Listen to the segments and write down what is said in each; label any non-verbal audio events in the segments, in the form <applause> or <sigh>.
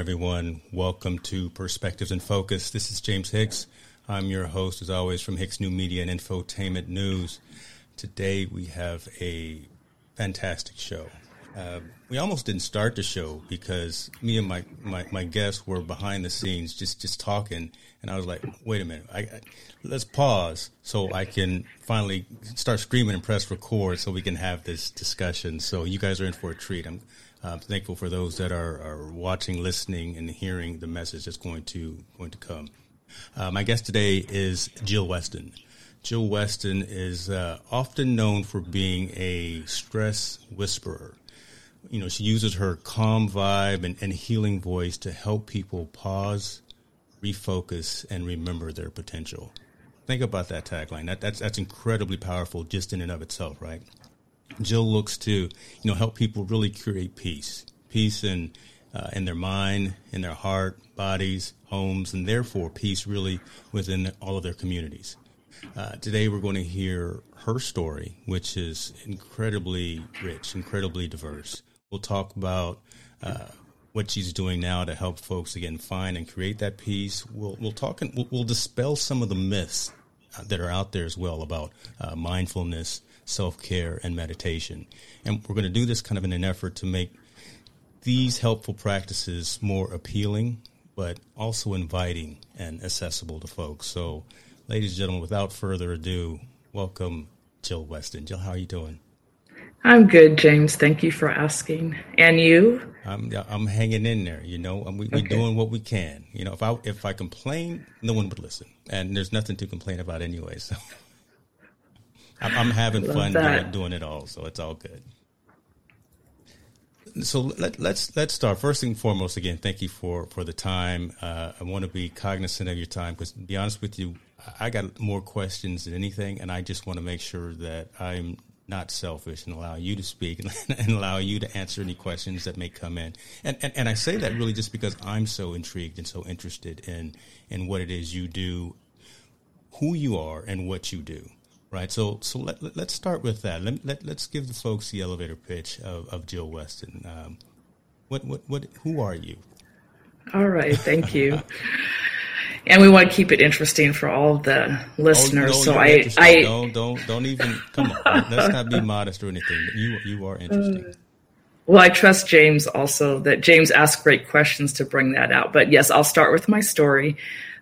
Everyone. Welcome to Perspectives in Focus. This is James Hicks. I'm your host, as always, from Hicks New Media and Infotainment News. Today we have a fantastic show. Uh, we almost didn't start the show because me and my, my, my, guests were behind the scenes just, just talking. And I was like, wait a minute, I, I, let's pause so I can finally start screaming and press record so we can have this discussion. So you guys are in for a treat. I'm I'm thankful for those that are, are watching, listening, and hearing the message that's going to going to come. Uh, my guest today is Jill Weston. Jill Weston is uh, often known for being a stress whisperer. You know, she uses her calm vibe and, and healing voice to help people pause, refocus, and remember their potential. Think about that tagline. That, that's that's incredibly powerful just in and of itself, right? Jill looks to, you know, help people really create peace, peace in uh, in their mind, in their heart, bodies, homes, and therefore peace really within all of their communities. Uh, today, we're going to hear her story, which is incredibly rich, incredibly diverse. We'll talk about uh, what she's doing now to help folks again find and create that peace. We'll we'll talk and we'll, we'll dispel some of the myths uh, that are out there as well about uh, mindfulness self care, and meditation. And we're going to do this kind of in an effort to make these helpful practices more appealing, but also inviting and accessible to folks. So Ladies and gentlemen, without further ado, welcome Jill Weston. Jill, how are you doing? I'm good, James. Thank you for asking. And you? I'm I'm hanging in there. You know, we, okay. doing what we can. You know, if I if I complain, no one would listen, and there's nothing to complain about anyway. So I'm, I'm having fun doing, doing, it all. So it's all good. So let, let's, let's start. First and foremost, again, thank you for for the time. Uh, I want to be cognizant of your time because, to be honest with you, I got more questions than anything, and I just want to make sure that I'm not selfish and allow you to speak and, <laughs> and, allow you to answer any questions that may come in. And, and, and I say that really just because I'm so intrigued and so interested in, in what it is you do, who you are and what you do. Right. So, so let, let, us start with that. Let, let, let's give the folks the elevator pitch of, of Jill Weston. Um, what, what, what, who are you? All right. Thank you. and we want to keep it interesting for all of the listeners. Oh, no, so I, I don't, don't, don't even come on. Let's not be modest or anything. You, you are interesting. Uh, well, I trust James also that James asked great questions to bring that out. But yes, I'll start with my story.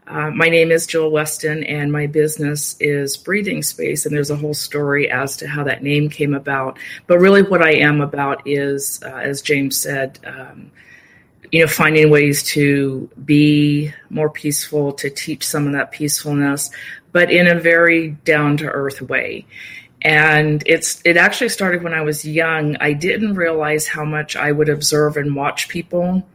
Uh, my name is Jill Weston, and my business is Breathing Space. And there's a whole story as to how that name came about. But really, what I am about is, uh, as James said, um, you know, finding ways to be more peaceful, to teach some of that peacefulness, but in a very down to earth way. And it's it actually started when I was young. I didn't realize how much I would observe and watch people.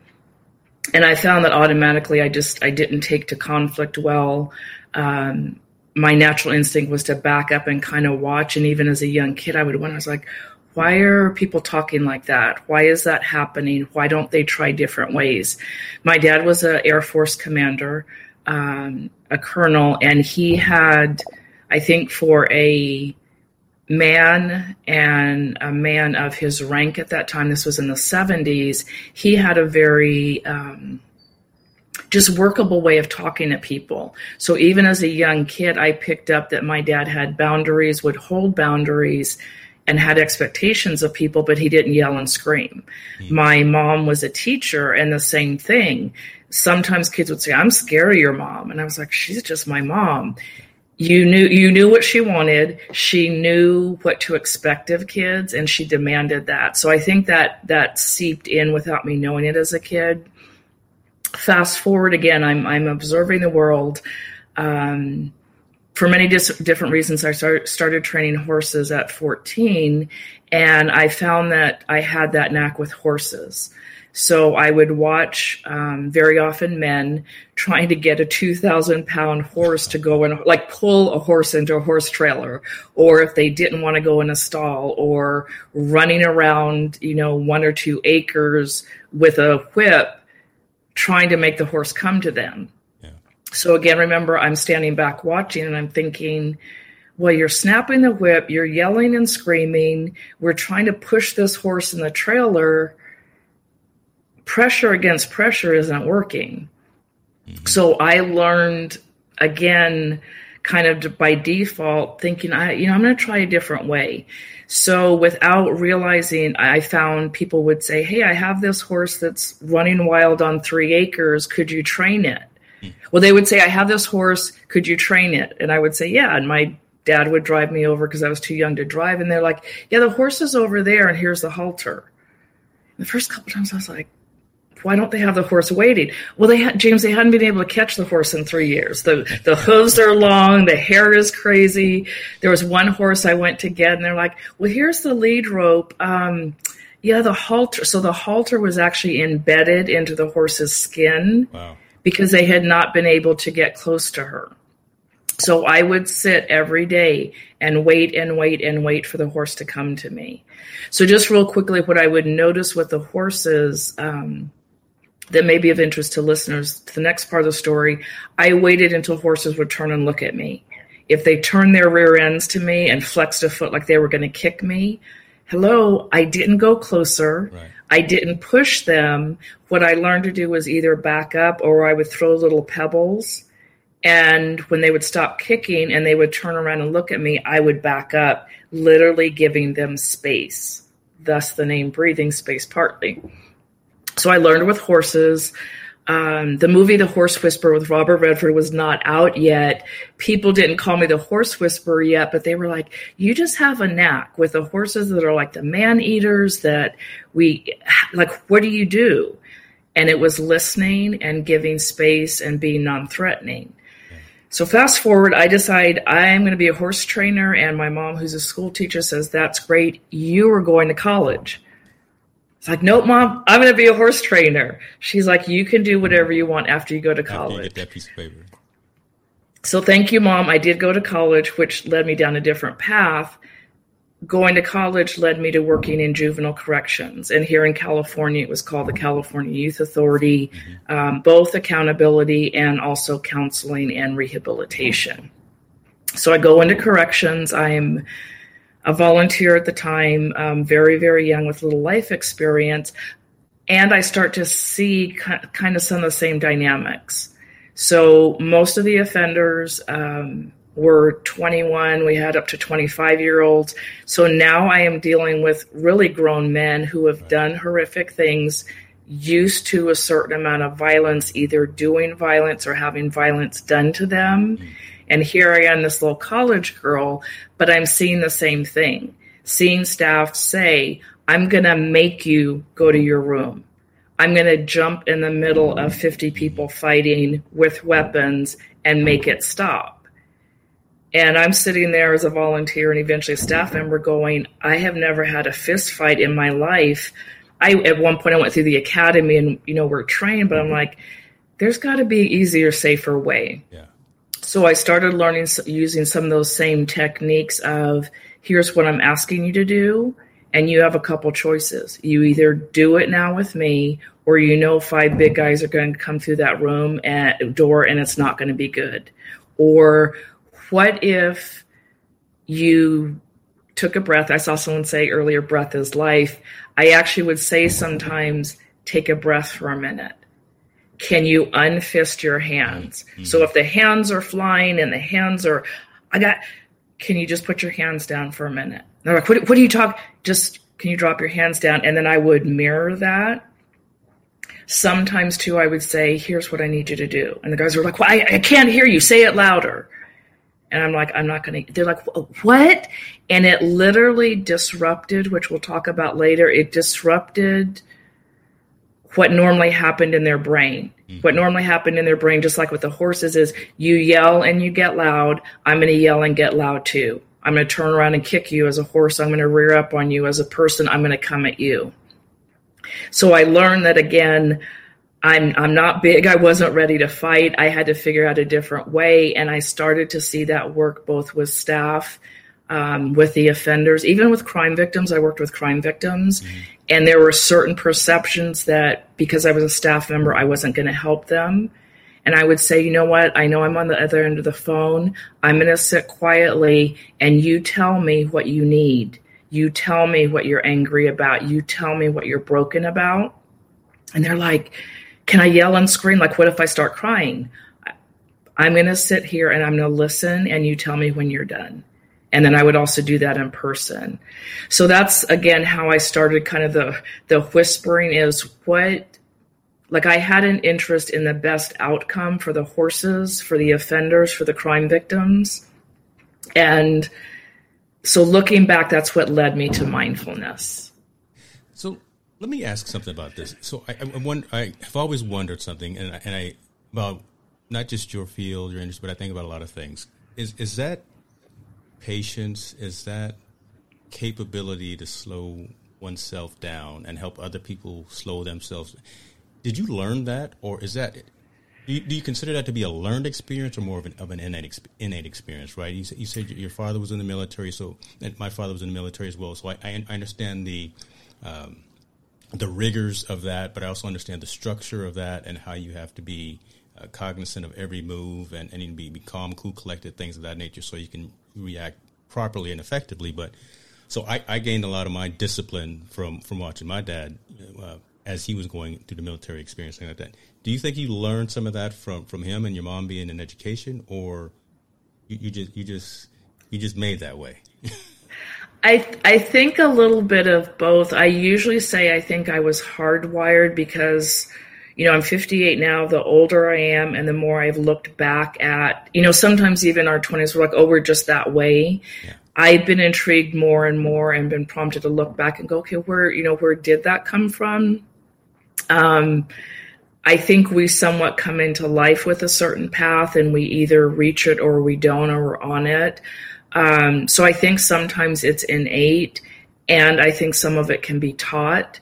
And I found that automatically I just I didn't take to conflict well. Um, my natural instinct was to back up and kind of watch. And even as a young kid, I would wonder, I was like, why are people talking like that? Why is that happening? Why don't they try different ways? My dad was an Air Force commander, um, a colonel, and he had, I think, for a man and a man of his rank at that time, this was in the 70s, he had a very um, just workable way of talking to people. So even as a young kid, I picked up that my dad had boundaries, would hold boundaries and had expectations of people, but he didn't yell and scream. Mm-hmm. My mom was a teacher, and the same thing. Sometimes kids would say, "I'm scared of your mom," and I was like, "She's just my mom." You knew you knew what she wanted. She knew what to expect of kids, and she demanded that. So I think that that seeped in without me knowing it as a kid. Fast forward again, I'm I'm observing the world. Um, for many dis- different reasons, I start, started training horses at 14, and I found that I had that knack with horses. So I would watch um, very often men trying to get a 2,000 pound horse to go and like pull a horse into a horse trailer, or if they didn't want to go in a stall, or running around, you know, one or two acres with a whip trying to make the horse come to them. So again, remember, I'm standing back watching and I'm thinking, well, you're snapping the whip, you're yelling and screaming, we're trying to push this horse in the trailer. Pressure against pressure isn't working. Mm-hmm. So I learned again, kind of by default, thinking, I, you know, I'm going to try a different way. So without realizing, I found people would say, Hey, I have this horse that's running wild on three acres. Could you train it? Well, they would say, I have this horse. Could you train it? And I would say, Yeah. And my dad would drive me over because I was too young to drive. And they're like, Yeah, the horse is over there, and here's the halter. The first couple times I was like, why don't they have the horse waiting? Well, they had James. They hadn't been able to catch the horse in three years. the The hooves are long. The hair is crazy. There was one horse I went to get, and they're like, "Well, here's the lead rope." Um, yeah, the halter. So the halter was actually embedded into the horse's skin. Wow because they had not been able to get close to her. So I would sit every day and wait and wait and wait for the horse to come to me. So, just real quickly, what I would notice with the horses um, that may be of interest to listeners, to the next part of the story, I waited until horses would turn and look at me. If they turned their rear ends to me and flexed a foot like they were going to kick me, hello, I didn't go closer. Right. I didn't push them. What I learned to do was either back up or I would throw little pebbles. And when they would stop kicking and they would turn around and look at me, I would back up, literally giving them space. Thus the name breathing space partly. So I learned with horses. um, the movie The Horse Whisperer with Robert Redford was not out yet. People didn't call me the horse whisperer yet, but they were like, you just have a knack with the horses that are like the man eaters that we, like, what do you do? And it was listening and giving space and being non threatening. So fast forward, I decide I'm going to be a horse trainer, and my mom, who's a school teacher, says, That's great. You are going to college. It's like, nope, mom, I'm going to be a horse trainer. She's like, you can do whatever you want after you go to college. that piece of paper. So thank you, mom. I did go to college, which led me down a different path. Going to college led me to working in juvenile corrections. And here in California, it was called the California Youth Authority, mm-hmm. um, both accountability and also counseling and rehabilitation. So I go into corrections. I'm a volunteer at the time, um, very, very young with little life experience. And I start to see kind of some of the same dynamics. So most of the offenders um, were 21. We had up to 25 year olds. So now I am dealing with really grown men who have done horrific things, used to a certain amount of violence, either doing violence or having violence done to them. Mm-hmm and here I am, this little college girl, but I'm seeing the same thing. Seeing staff say, I'm going to make you go to your room. I'm going to jump in the middle of 50 people fighting with weapons and make it stop. And I'm sitting there as a volunteer and eventually a staff member going, I have never had a fist fight in my life. I, at one point, I went through the academy and, you know, we're trained, but I'm mm-hmm. like, there's got to be an easier, safer way. Yeah. So I started learning using some of those same techniques of here's what I'm asking you to do, and you have a couple choices. You either do it now with me, or you know five big guys are going to come through that room and door and it's not going to be good. Or what if you took a breath? I saw someone say earlier, breath is life. I actually would say sometimes, take a breath for a minute can you unfist your hands? Mm-hmm. So if the hands are flying and the hands are, I got, can you just put your hands down for a minute? they're like, what, what do you talk? Just, can you drop your hands down? And then I would mirror that. Sometimes too, I would say, here's what I need you to do. And the guys were like, well, I, I can't hear you. Say it louder. And I'm like, I'm not going to, they're like, what? And it literally disrupted, which we'll talk about later. It disrupted what normally happened in their brain. Mm-hmm. What normally happened in their brain, just like with the horses, is you yell and you get loud. I'm going to yell and get loud too. I'm going to turn around and kick you as a horse. I'm going to rear up on you as a person. I'm going to come at you. So I learned that again. I'm I'm not big. I wasn't ready to fight. I had to figure out a different way, and I started to see that work both with staff um, with the offenders, even with crime victims. I worked with crime victims, mm-hmm. and there were certain perceptions that because I was a staff member, I wasn't going to help them. And I would say, you know what? I know I'm on the other end of the phone. I'm going to sit quietly, and you tell me what you need. You tell me what you're angry about. You tell me what you're broken about. And they're like, can I yell and scream? Like, what if I start crying? I'm going to sit here and I'm going to listen, and you tell me when you're done and then I would also do that in person. So that's again how I started kind of the the whispering is what like I had an interest in the best outcome for the horses, for the offenders, for the crime victims. And so looking back that's what led me to mindfulness. So let me ask something about this. So I, I, wonder, I have always wondered something, and I, and I about not just your field, your industry, but I think about a lot of things. Is is that patience is that capability to slow oneself down and help other people slow themselves. Did you learn that, or is that? Do you, do you consider that to be a learned experience or more of an, of an innate, innate experience? Right? You, you said your father was in the military, so my father was in the military as well. So I, I, I understand the um, the rigors of that, but I also understand the structure of that and how you have to be uh, cognizant of every move and, and be, be calm, cool, collected, things of that nature, so you can react properly and effectively. But so I, I gained a lot of my discipline from from watching my dad uh, as he was going through the military experience, things like that. Do you think you learned some of that from from him and your mom being in education, or you, you just you just you just made that way? <laughs> I I think a little bit of both. I usually say I think I was hardwired because you know, I'm 58 now. The older I am, and the more I've looked back at, you know, sometimes even our 20s, we're like, oh, we're just that way. Yeah. I've been intrigued more and more, and been prompted to look back and go, okay, where, you know, where did that come from? Um, I think we somewhat come into life with a certain path, and we either reach it or we don't, or we're on it. Um, so I think sometimes it's innate, and I think some of it can be taught.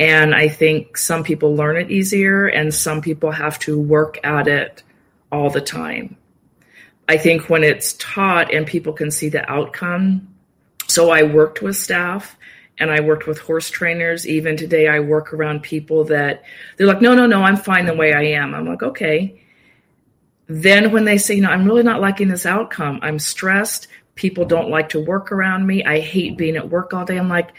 And I think some people learn it easier and some people have to work at it all the time. I think when it's taught and people can see the outcome. So I worked with staff and I worked with horse trainers. Even today, I work around people that they're like, no, no, no, I'm fine the way I am. I'm like, okay. Then when they say, you know, I'm really not liking this outcome, I'm stressed. People don't like to work around me. I hate being at work all day. I'm like,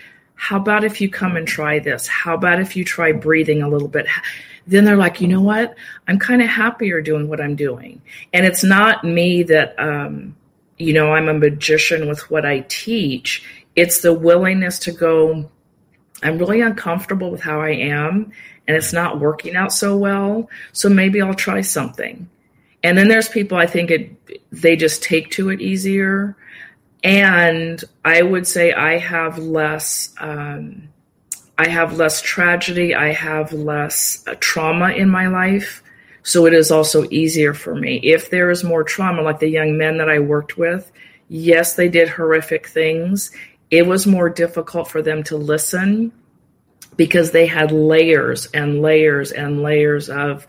how about if you come and try this? How about if you try breathing a little bit? Then they're like, you know what? I'm kind of happier doing what I'm doing. And it's not me that, um, you know, I'm a magician with what I teach. It's the willingness to go, I'm really uncomfortable with how I am and it's not working out so well. So maybe I'll try something. And then there's people I think it, they just take to it easier and I would say I have less. Um, I have less tragedy. I have less uh, trauma in my life. So it is also easier for me. If there is more trauma, like the young men that I worked with, yes, they did horrific things. It was more difficult for them to listen because they had layers and layers and layers of,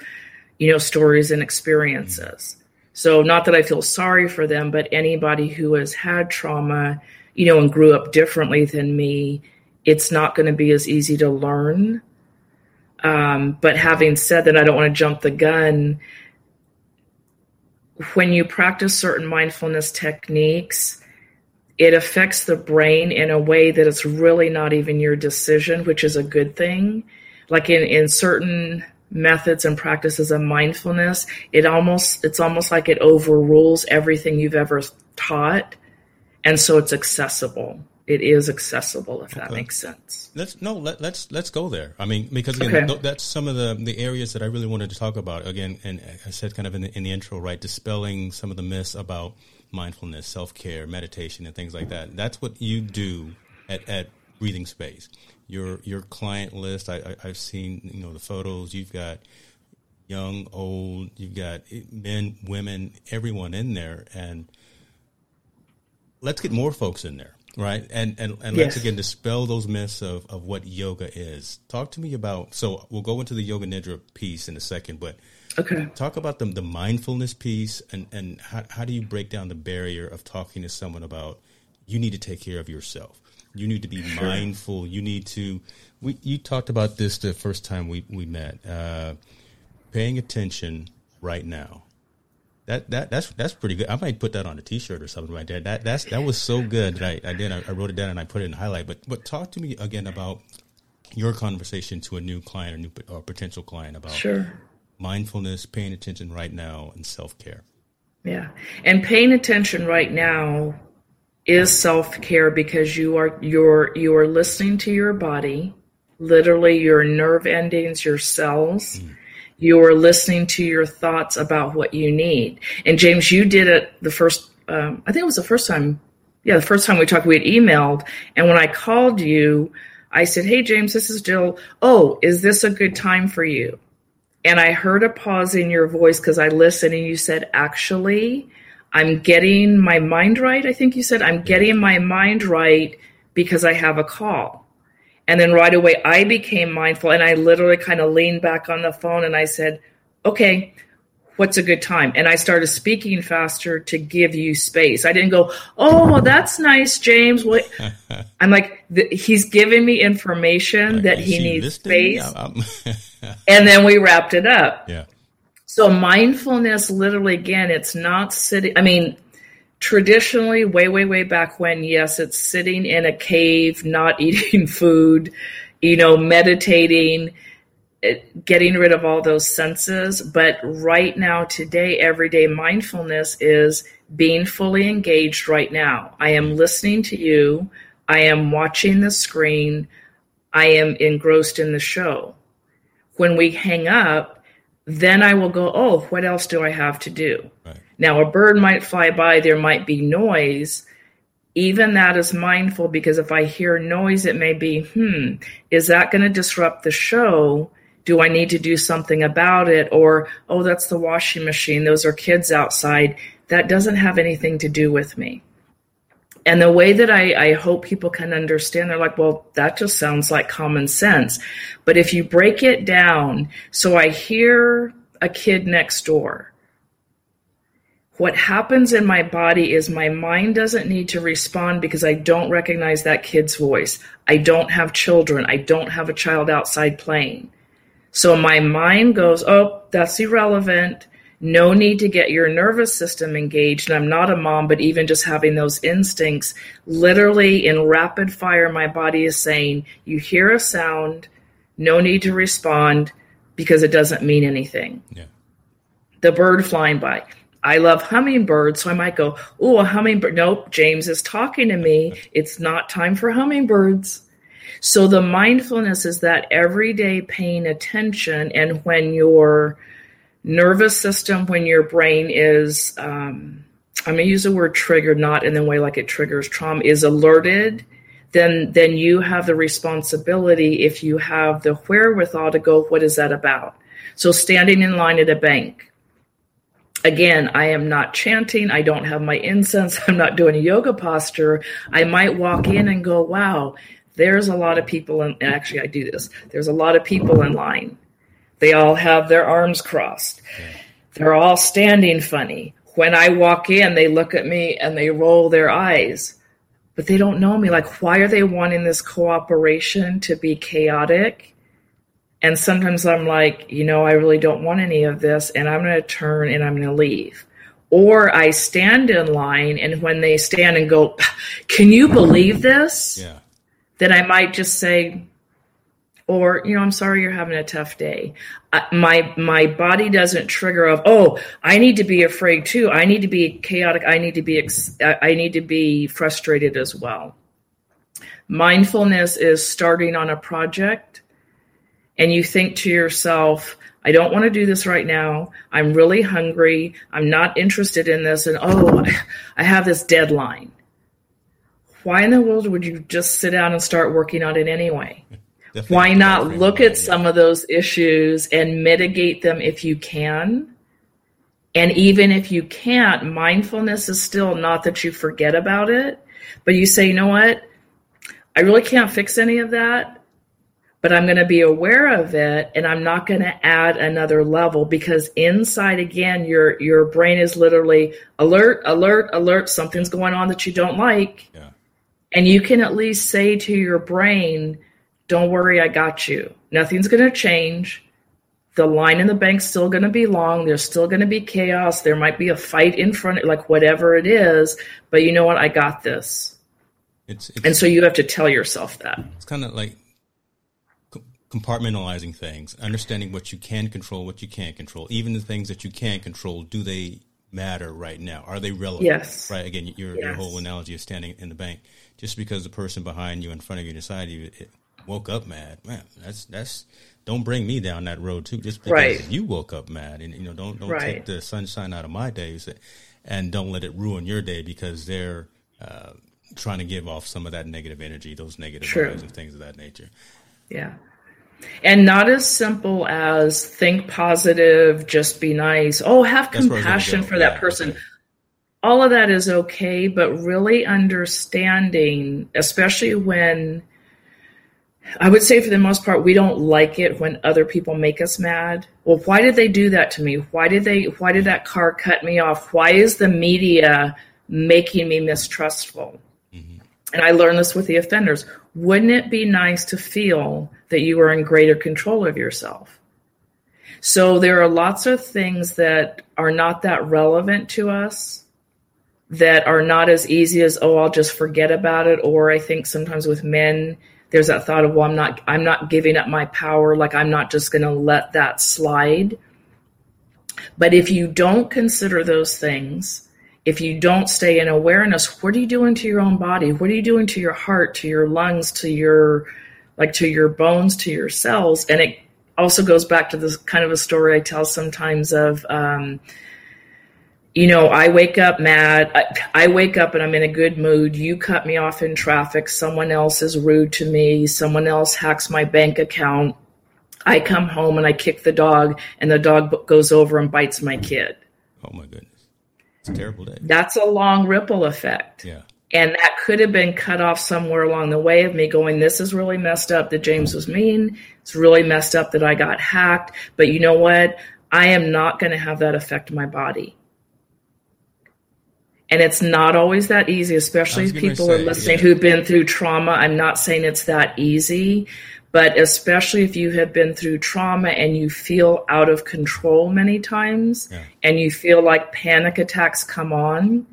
you know, stories and experiences. So, not that I feel sorry for them, but anybody who has had trauma, you know, and grew up differently than me, it's not going to be as easy to learn. Um, but having said that, I don't want to jump the gun. When you practice certain mindfulness techniques, it affects the brain in a way that it's really not even your decision, which is a good thing. Like in, in certain methods and practices of mindfulness, it almost it's almost like it overrules everything you've ever taught, and so it's accessible. It is accessible, if that okay. makes sense. Let's no, let, let's, let's go there. I mean, because again, okay. that's some of the the areas that I really wanted to talk about. Again, and I said kind of in the in the intro, right, dispelling some of the myths about mindfulness, self care, meditation, and things like that. That's what you do at at breathing space your your client list. I, I have seen you know the photos. You've got young, old. You've got men, women, everyone in there, and let's get more folks in there, right? And and, and yes. let's again dispel those myths of of what yoga is. Talk to me about. So we'll go into the yoga nidra piece in a second, but. Okay. Talk about the, the mindfulness piece and, and how, how do you break down the barrier of talking to someone about you need to take care of yourself you need to be sure. mindful. You need to. We you talked about this the first time we we met. Uh, paying attention right now. That that that's that's pretty good. I might put that on a T-shirt or something like that. That that's that was so good that I, I did. I, I wrote it down and I put it in highlight. But but talk to me again about your conversation to a new client or new or potential client about sure. mindfulness, paying attention right now, and self care. Yeah, and paying attention right now is self-care because you are you're you are listening to your body literally your nerve endings your cells. Mm. you are listening to your thoughts about what you need. And james you did it the first um, i think it was the first time yeah the first time we talked we had emailed and when i called you i said hey james this is jill. Oh is this a good time for you? And i heard a pause in your voice because i listened and you said actually I'm getting my mind right. I think you said, I'm getting my mind right because I have a call. And then right away, I became mindful and I literally kind of leaned back on the phone and I said, okay, what's a good time? And I started speaking faster to give you space. I didn't go, oh, that's nice, James. What? <laughs> I'm like, he's giving me information like, that he needs space. <laughs> and then we wrapped it up. Yeah. So mindfulness, literally, again, it's not sitting. I mean, traditionally, way, way, way back when, yes, it's sitting in a cave, not <laughs> eating food, you know, meditating, it, getting rid of all those senses. But right now, today, everyday mindfulness is being fully engaged right now. I am listening to you. I am watching the screen. I am engrossed in the show when we hang up, then I will go, oh, what else do I have to do? Right. Now, a bird might fly by, there might be noise. Even that is mindful because if I hear noise, it may be, hmm, is that going to disrupt the show? Do I need to do something about it? Or, oh, that's the washing machine. Those are kids outside. That doesn't have anything to do with me. And the way that I, I hope people can understand, they're like, well, that just sounds like common sense. But if you break it down, so I hear a kid next door. What happens in my body is my mind doesn't need to respond because I don't recognize that kid's voice. I don't have children. I don't have a child outside playing. So my mind goes, oh, that's irrelevant no need to get your nervous system engaged. And I'm not a mom, but even just having those instincts, literally in rapid fire, my body is saying, You hear a sound, no need to respond because it doesn't mean anything. Yeah. The bird flying by. I love hummingbirds, so I might go, Oh, a hummingbird. Nope, James is talking to me. It's not time for hummingbirds. So the mindfulness is that everyday paying attention. And when you're nervous system when your brain is um, i'm going to use the word triggered not in the way like it triggers trauma is alerted then then you have the responsibility if you have the wherewithal to go what is that about? So standing in line at a bank. Again i am not chanting. I don't have my incense. <laughs> I'm not doing a yoga posture. I might walk in and go wow there's a lot of people in, actually i do this. There's a lot of people in line they all have their arms crossed. They're all standing funny. When I walk in, they look at me and they roll their eyes, but they don't know me. Like, why are they wanting this cooperation to be chaotic? And sometimes I'm like, you know, I really don't want any of this, and I'm going to turn and I'm going to leave. Or I stand in line, and when they stand and go, can you believe this? Yeah. Then I might just say, or you know i'm sorry you're having a tough day. My my body doesn't trigger of oh i need to be afraid too. I need to be chaotic. I need to be ex- i need to be frustrated as well. Mindfulness is starting on a project and you think to yourself i don't want to do this right now. I'm really hungry. I'm not interested in this. And oh i have this deadline. Why in the world would you just sit down and start working on it anyway Definitely Why not look at some of those issues and mitigate them if you can? And even if you can't, mindfulness is still not that you forget about it, but you say, you know what? I really can't fix any of that, but I'm going to be aware of it and I'm not going to add another level because inside again your your brain is literally alert, alert, alert, something's going on that you don't like. Yeah. And you can at least say to your brain, don't worry, I got you. Nothing's going to change. The line in the bank's still going to be long. There's still going to be chaos. There might be a fight in front, like whatever it is. But you know what? I got this. It's, it's and so you have to tell yourself that. It's kind of like compartmentalizing things, understanding what you can control, what you can't control. Even the things that you can't control, do they matter right now? Are they relevant? Yes. Right. Again, your, yes. your whole analogy of standing in the bank. Just because the person behind you, in front of you, beside you, it, woke up mad, man, that's that's don't bring me down that road too. Just because right. you woke up mad, and you know, don't don't right. take the sunshine out of my days, and don't let it ruin your day because they're uh, trying to give off some of that negative energy, those negative vibes and things of that nature. Yeah. And not as simple as think positive, just be nice. Oh, have compassion for that yeah, person. Okay all of that is okay, but really understanding, especially when I would say for the most part, we don't like it when other people make us mad. Well, why did they do that to me? Why did they, why did that car cut me off? Why is the media making me mistrustful? Mm-hmm. And I learned this with the offenders. Wouldn't it be nice to feel that you are in greater control of yourself? So there are lots of things that are not that relevant to us that are not as easy as, oh, I'll just forget about it. Or I think sometimes with men, there's that thought of well i'm not i'm not giving up my power. Like i'm not just going to let that slide. But if you don't consider those things if you don't stay in awareness what are you doing to your own body? What are you doing to your heart to your lungs to your like to your bones to your cells? And it also goes back to this kind of a story I tell sometimes of, um, you know, I wake up mad. I, I, wake up and I'm in a good mood. You cut me off in traffic. Someone else is rude to me. Someone else hacks my bank account. I come home and I kick the dog, and the dog goes over and bites my kid. Oh my goodness. It's a terrible day. That's a long ripple effect. Yeah. And that could have been cut off somewhere along the way of me going, this is really messed up that James was mean. It's really messed up that I got hacked. But you know what? I am not going to have that affect my body. And it's not always that easy, especially if people say, are listening yeah. who've been through trauma. I'm not saying it's that easy, but especially if you have been through trauma and you feel out of control many times yeah. and you feel like panic attacks come on,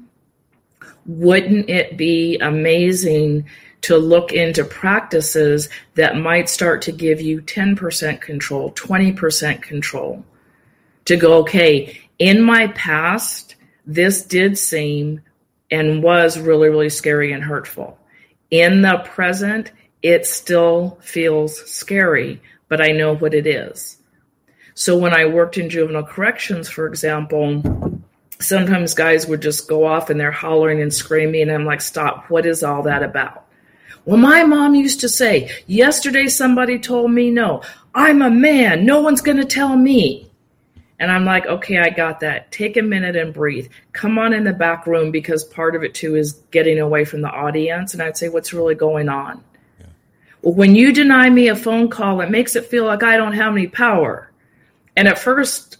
wouldn't it be amazing to look into practices that might start to give you 10% control, 20% control? To go, okay, in my past, this did seem and was really, really scary and hurtful. In the present, it still feels scary, but I know what it is. So when I worked in juvenile corrections, for example, sometimes guys would just go off and they're hollering and screaming, and I'm like, stop, what is all that about? Well, my mom used to say, yesterday somebody told me no. I'm a man. No one's going to tell me. And I'm like, okay, I got that. Take a minute and breathe. Come on in the back room because part of it too is getting away from the audience. And I'd say, what's really going on? Yeah. Well, when you deny me a phone call, it makes it feel like I don't have any power. And at first,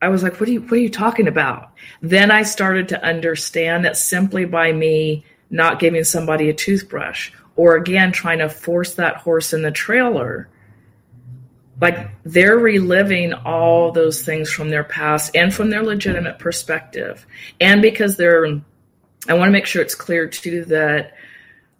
I was like, what are you, what are you talking about? Then I started to understand that simply by me not giving somebody a toothbrush or again trying to force that horse in the trailer, like they're reliving all those things from their past and from their legitimate perspective. And because they're, I want to make sure it's clear too that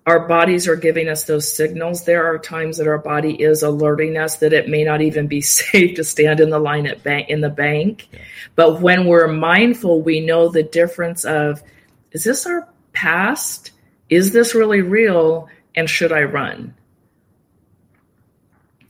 our bodies are giving us those signals. There are times that our body is alerting us that it may not even be <laughs> safe to stand in the line at bank in the bank. Yeah. But when we're mindful, we know the difference of is this our past? Is this really real? And should I run?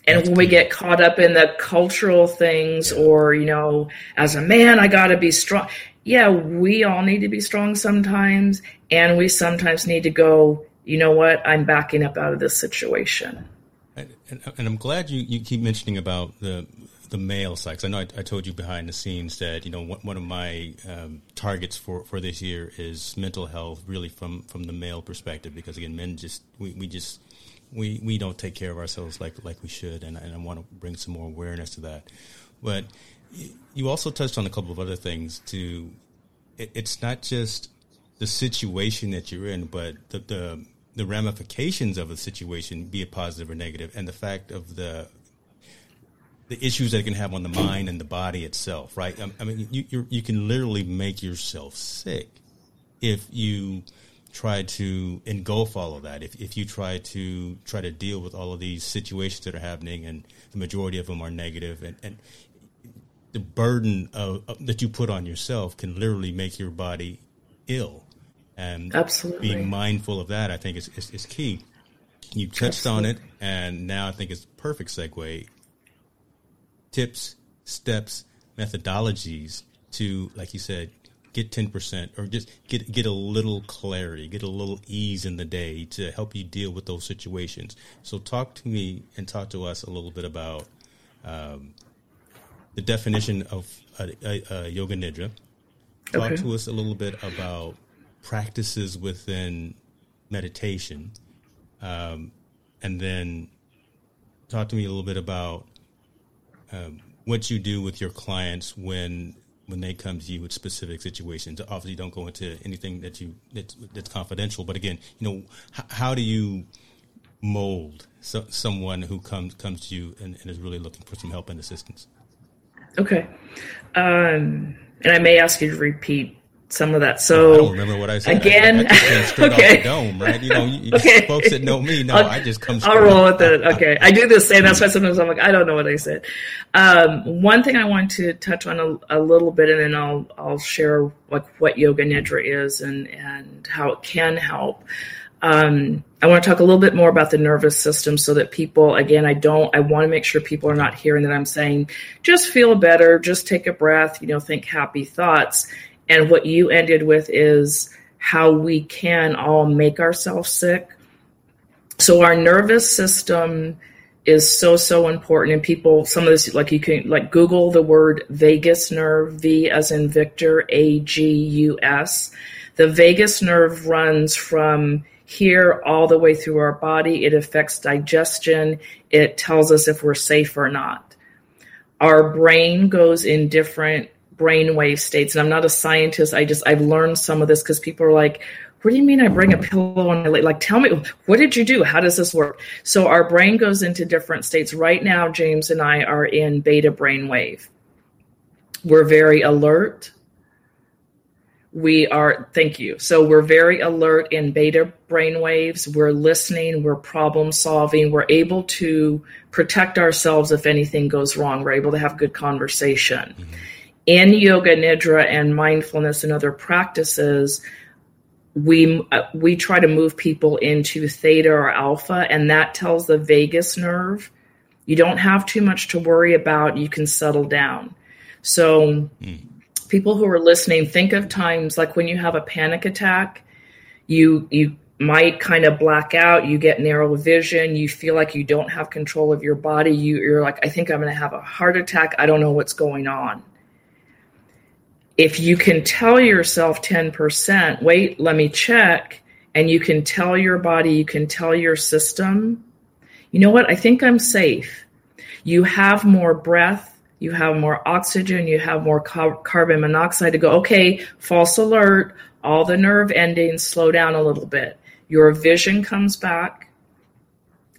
And That's when we get caught up in the cultural things or, you know, as a man, I got to be strong. Yeah, we all need to be strong sometimes. And we sometimes need to go, you know what, I'm backing up out of this situation. And, and, and I'm glad you, you keep mentioning about the the male side. Cause I know I, I, told you behind the scenes that you know one, of my um, targets for, for this year is mental health, really from, from the male perspective. Because again, men just we, we just we, we don't take care of ourselves like like we should, and, and I want to bring some more awareness to that. But you also touched on a couple of other things. To it, it's not just the situation that you're in, but the, the the ramifications of a situation, be it positive or negative, and the fact of the the issues that it can have on the mind and the body itself, right? I mean, you you can literally make yourself sick if you try to engulf all of that. If if you try to try to deal with all of these situations that are happening, and the majority of them are negative, and, and the burden of, of, that you put on yourself can literally make your body ill and absolutely being mindful of that, I think is, is, is key. You touched absolutely. on it, and now I think it's perfect segue. Tips, steps, methodologies to, like you said, get 10% or just get get a little clarity, get a little ease in the day to help you deal with those situations. So talk to me and talk to us a little bit about um, the definition of yoga nidra. Talk okay. to us a little bit about practices within meditation, um, and then talk to me a little bit about um, what you do with your clients when when they come to you with specific situations. Obviously, don't go into anything that you that's, that's confidential. But again, you know, h- how do you mold so, someone who comes comes to you and, and, is really looking for some help and assistance? Okay, um, and I may ask you to repeat some of that. So I don't remember what I said. Again, I, I just came <laughs> straight okay. off the dome, right? You know, you, <laughs> okay. folks that know me know I'll, I just come. I'll roll with it. Okay, I do the same. That's why sometimes I'm like, I don't know what I said. Um, one thing I want to touch on a, a, little bit, and then I'll I'll share like what yoga nidra is and and how it can help. Um, I want to talk a little bit more about the nervous system so that people, again, I don't, I want to make sure people are not hearing that I'm saying, just feel better, just take a breath, you know, think happy thoughts. And what you ended with is how we can all make ourselves sick. So our nervous system is so so important. And people some of this like you can like google the word vagus nerve v as in victor a g u s. The vagus nerve runs from here all the way through our body. It affects digestion. It tells us if we're safe or not. Our brain goes in different brainwave states. And I'm not a scientist. I just I've learned some of this because people are like, "What do you mean I bring a pillow and like, like tell me what did you do? How does this work?" So our brain goes into different states. Right now, James and I are in beta brainwave. We're very alert. We are, thank you. So we're very alert in beta brain waves. We're listening, we're problem solving, we're able to protect ourselves if anything goes wrong. We're able to have good conversation. Mm-hmm in yoga nidra and mindfulness and other practices we uh, we try to move people into theta or alpha and that tells the vagus nerve you don't have too much to worry about you can settle down so mm. people who are listening think of times like when you have a panic attack you you might kind of black out you get narrow vision you feel like you don't have control of your body you, you're like i think i'm going to have a heart attack i don't know what's going on if you can tell yourself 10%, wait, let me check, and you can tell your body, you can tell your system, you know what, I think I'm safe. You have more breath, you have more oxygen, you have more car- carbon monoxide to go, okay, false alert, all the nerve endings slow down a little bit. Your vision comes back.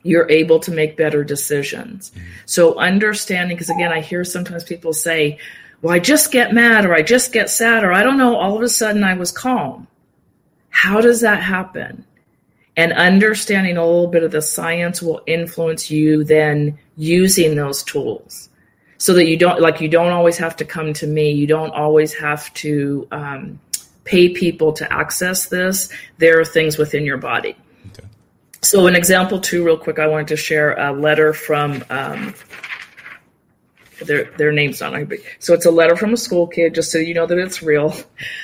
You're able to make better decisions. Mm-hmm. So, understanding, because again, I hear sometimes people say, well, I just get mad or I just get sad or I don't know, all of a sudden I was calm. How does that happen? And understanding a little bit of the science will influence you then using those tools so that you don't like you don't always have to come to me you don't always have to um, pay people to access this there are things within your body okay. so an example too real quick i wanted to share a letter from um, their their name's not on So it's a letter from a school kid, just so you know that it's real.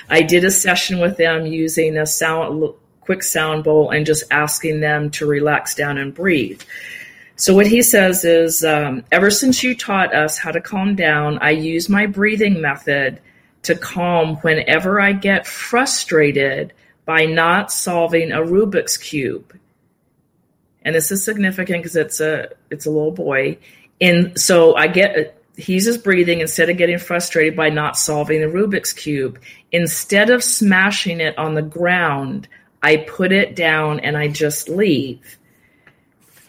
I did a session with them using a sound quick sound bowl and just asking them to relax down and breathe. So what he says is, um, ever since you taught us how to calm down, I use my breathing method to calm whenever I get frustrated by not solving a Rubik's cube. And this is significant because it's a it's a little boy. And so I get he's just breathing instead of getting frustrated by not solving the Rubik's Cube. Instead of smashing it on the ground, I put it down and I just leave.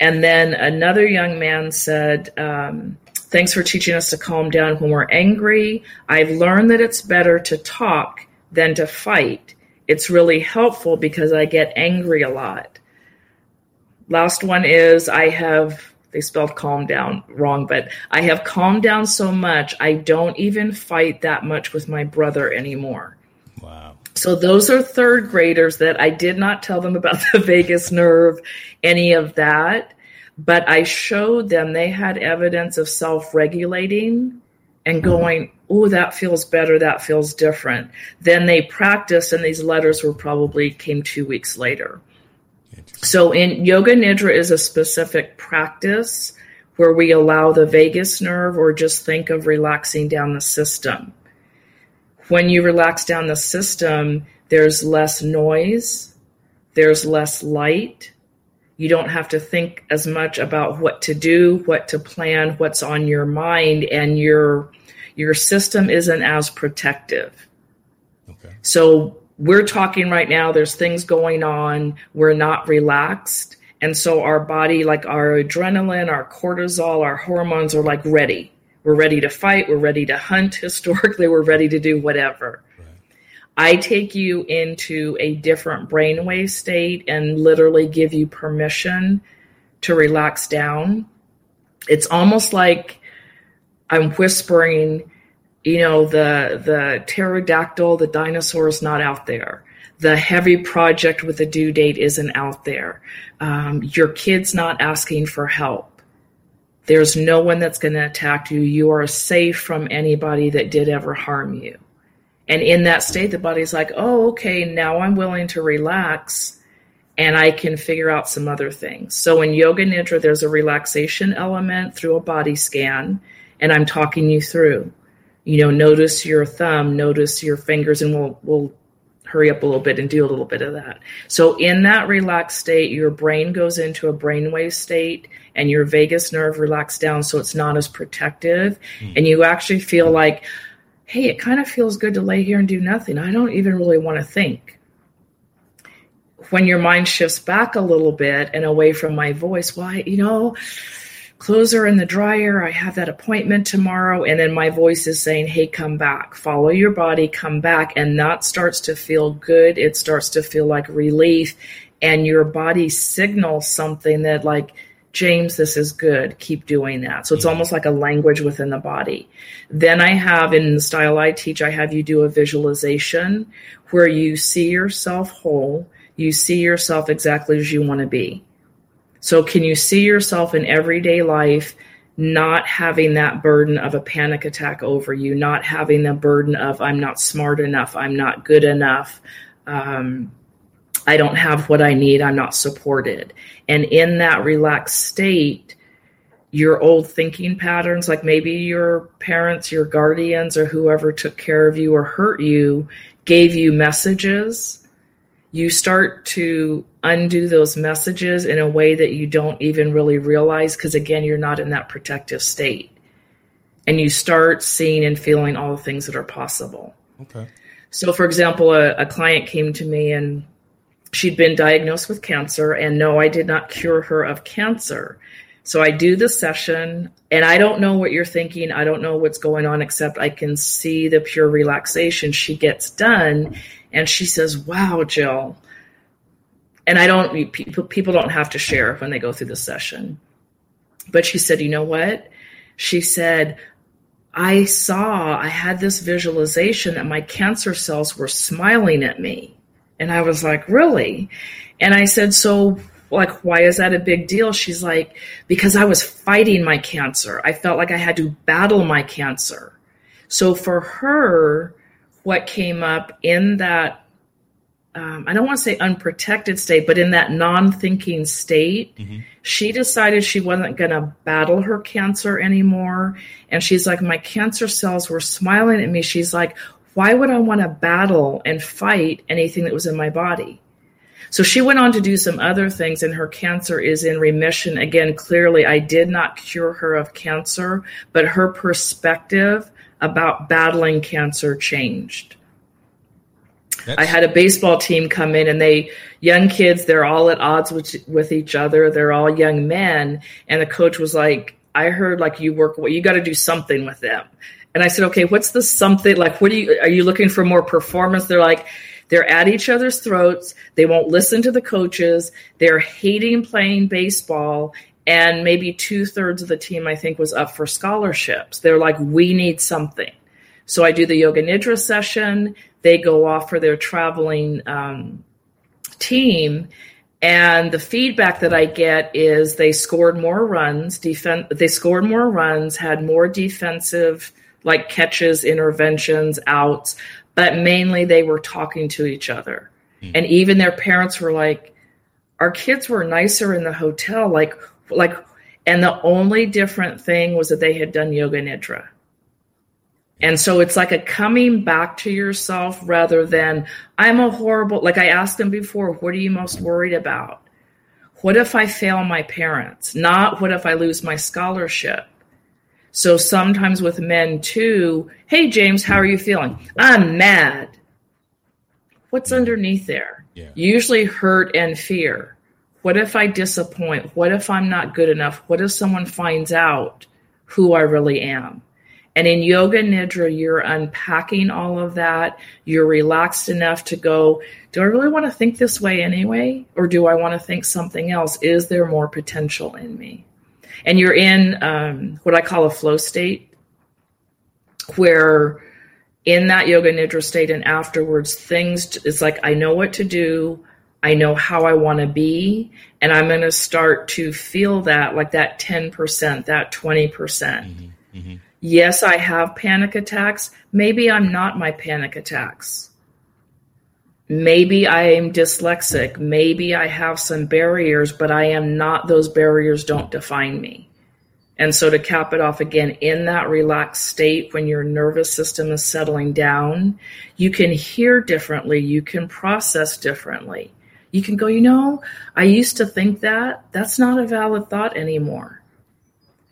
And then another young man said, um, Thanks for teaching us to calm down when we're angry. I've learned that it's better to talk than to fight. It's really helpful because I get angry a lot. Last one is I have they spelled calm down wrong, but I have calmed down so much, I don't even fight that much with my brother anymore. Wow. So those are third graders that I did not tell them about the <laughs> vagus nerve, any of that, but I showed them they had evidence of self regulating and hmm. going, oh, that feels better, that feels different. Then they practiced, and these letters were probably came two weeks later. So in yoga nidra is a specific practice where we allow the vagus nerve or just think of relaxing down the system. When you relax down the system, there's less noise, there's less light. You don't have to think as much about what to do, what to plan, what's on your mind, and your your system isn't as protective. Okay. So we're talking right now, there's things going on, we're not relaxed. And so our body, like our adrenaline, our cortisol, our hormones are like ready. We're ready to fight, we're ready to hunt. <laughs> Historically, we're ready to do whatever. Right. I take you into a different brainwave state and literally give you permission to relax down. It's almost like I'm whispering, you know, the the pterodactyl, the dinosaur is not out there. The heavy project with a due date isn't out there. Um, your kid's not asking for help. There's no one that's going to attack you. You are safe from anybody that did ever harm you. And in that state, the body's like, oh, okay, now I'm willing to relax and I can figure out some other things. So in Yoga Nidra, there's a relaxation element through a body scan, and I'm talking you through. You know, notice your thumb, notice your fingers, and we'll we'll hurry up a little bit and do a little bit of that. So in that relaxed state, your brain goes into a brainwave state and your vagus nerve relaxes down so it's not as protective. Mm. And you actually feel like, hey, it kind of feels good to lay here and do nothing. I don't even really want to think when your mind shifts back a little bit and away from my voice, why, you know, clothes are in the dryer. I have that appointment tomorrow. And then my voice is saying, hey, come back, follow your body, come back. And that starts to feel good. It starts to feel like relief. And your body signals something that, like, James, this is good. Keep doing that. So it's mm-hmm. almost like a language within the body. Then I have in the style I teach, I have you do a visualization where you see yourself whole you see yourself exactly as you want to be. So, can you see yourself in everyday life not having that burden of a panic attack over you, not having the burden of, I'm not smart enough, I'm not good enough, um, I don't have what I need, I'm not supported. And in that relaxed state, your old thinking patterns, like maybe your parents, your guardians, or whoever took care of you or hurt you, gave you messages you start to undo those messages in a way that you don't even really realize because again you're not in that protective state. And you start seeing and feeling all the things that are possible. Okay. So for example a, a client came to me and she'd been diagnosed with cancer and no i did not cure her of cancer. So i do the session and i don't know what you're thinking. I don't know what's going on except i can see the pure relaxation. She gets done and she says, "Wow, Jill." And I don't people people don't have to share when they go through the session. But she said, "You know what?" She said, "I saw I had this visualization that my cancer cells were smiling at me." And I was like, "Really?" And I said, "So like why is that a big deal she's like because i was fighting my cancer i felt like i had to battle my cancer so for her what came up in that um, I don't want to say unprotected state, but in that non thinking state, mm-hmm. she decided she wasn't going to battle her cancer anymore. And she's like, My cancer cells were smiling at me. She's like, Why would I want to battle and fight anything that was in my body? So she went on to do some other things, and her cancer is in remission. Again, clearly, I did not cure her of cancer, but her perspective about battling cancer changed. That's... I had a baseball team come in and they young kids, they're all at odds with with each other. They're all young men and the coach was like, "I heard like you work Well, you got to do something with them." And I said, "Okay, what's the something like what do you are you looking for more performance?" They're like they're at each other's throats. They won't listen to the coaches. They're hating playing baseball and maybe two thirds of the team I think was up for scholarships. They're like, we need something. So I do the yoga nidra session. They go off for their traveling um, team, and the feedback that I get is they scored more runs. Defen- they scored more runs, had more defensive like catches, interventions, outs, but mainly they were talking to each other. Mm. And even their parents were like, "Our kids were nicer in the hotel." Like like and the only different thing was that they had done yoga nidra. And so it's like a coming back to yourself rather than i'm a horrible like i asked them before what are you most worried about? What if i fail my parents? Not what if i lose my scholarship? So sometimes with men too hey james how are you feeling? I'm mad. What's underneath there? Yeah. usually hurt and fear what if I disappoint? What if I'm not good enough? What if someone finds out who I really am? And in yoga nidra, you're unpacking all of that. You're relaxed enough to go, do I really want to think this way anyway? Or do I want to think something else? Is there more potential in me? And you're in um, what I call a flow state, where in that yoga nidra state and afterwards, things, it's like, I know what to do. I know how I want to be, and I'm going to start to feel that like that 10%, that 20%. percent mm hmm mm-hmm. Yes, I have panic attacks. Maybe I'm not my panic attacks. Maybe I am dyslexic. Maybe I have some barriers, but I am not, those barriers don't define me. And so to cap it off again, in that relaxed state, when your nervous system is settling down, you can hear differently, you can process differently you can go, you know, I used to think that. That's not a valid thought anymore.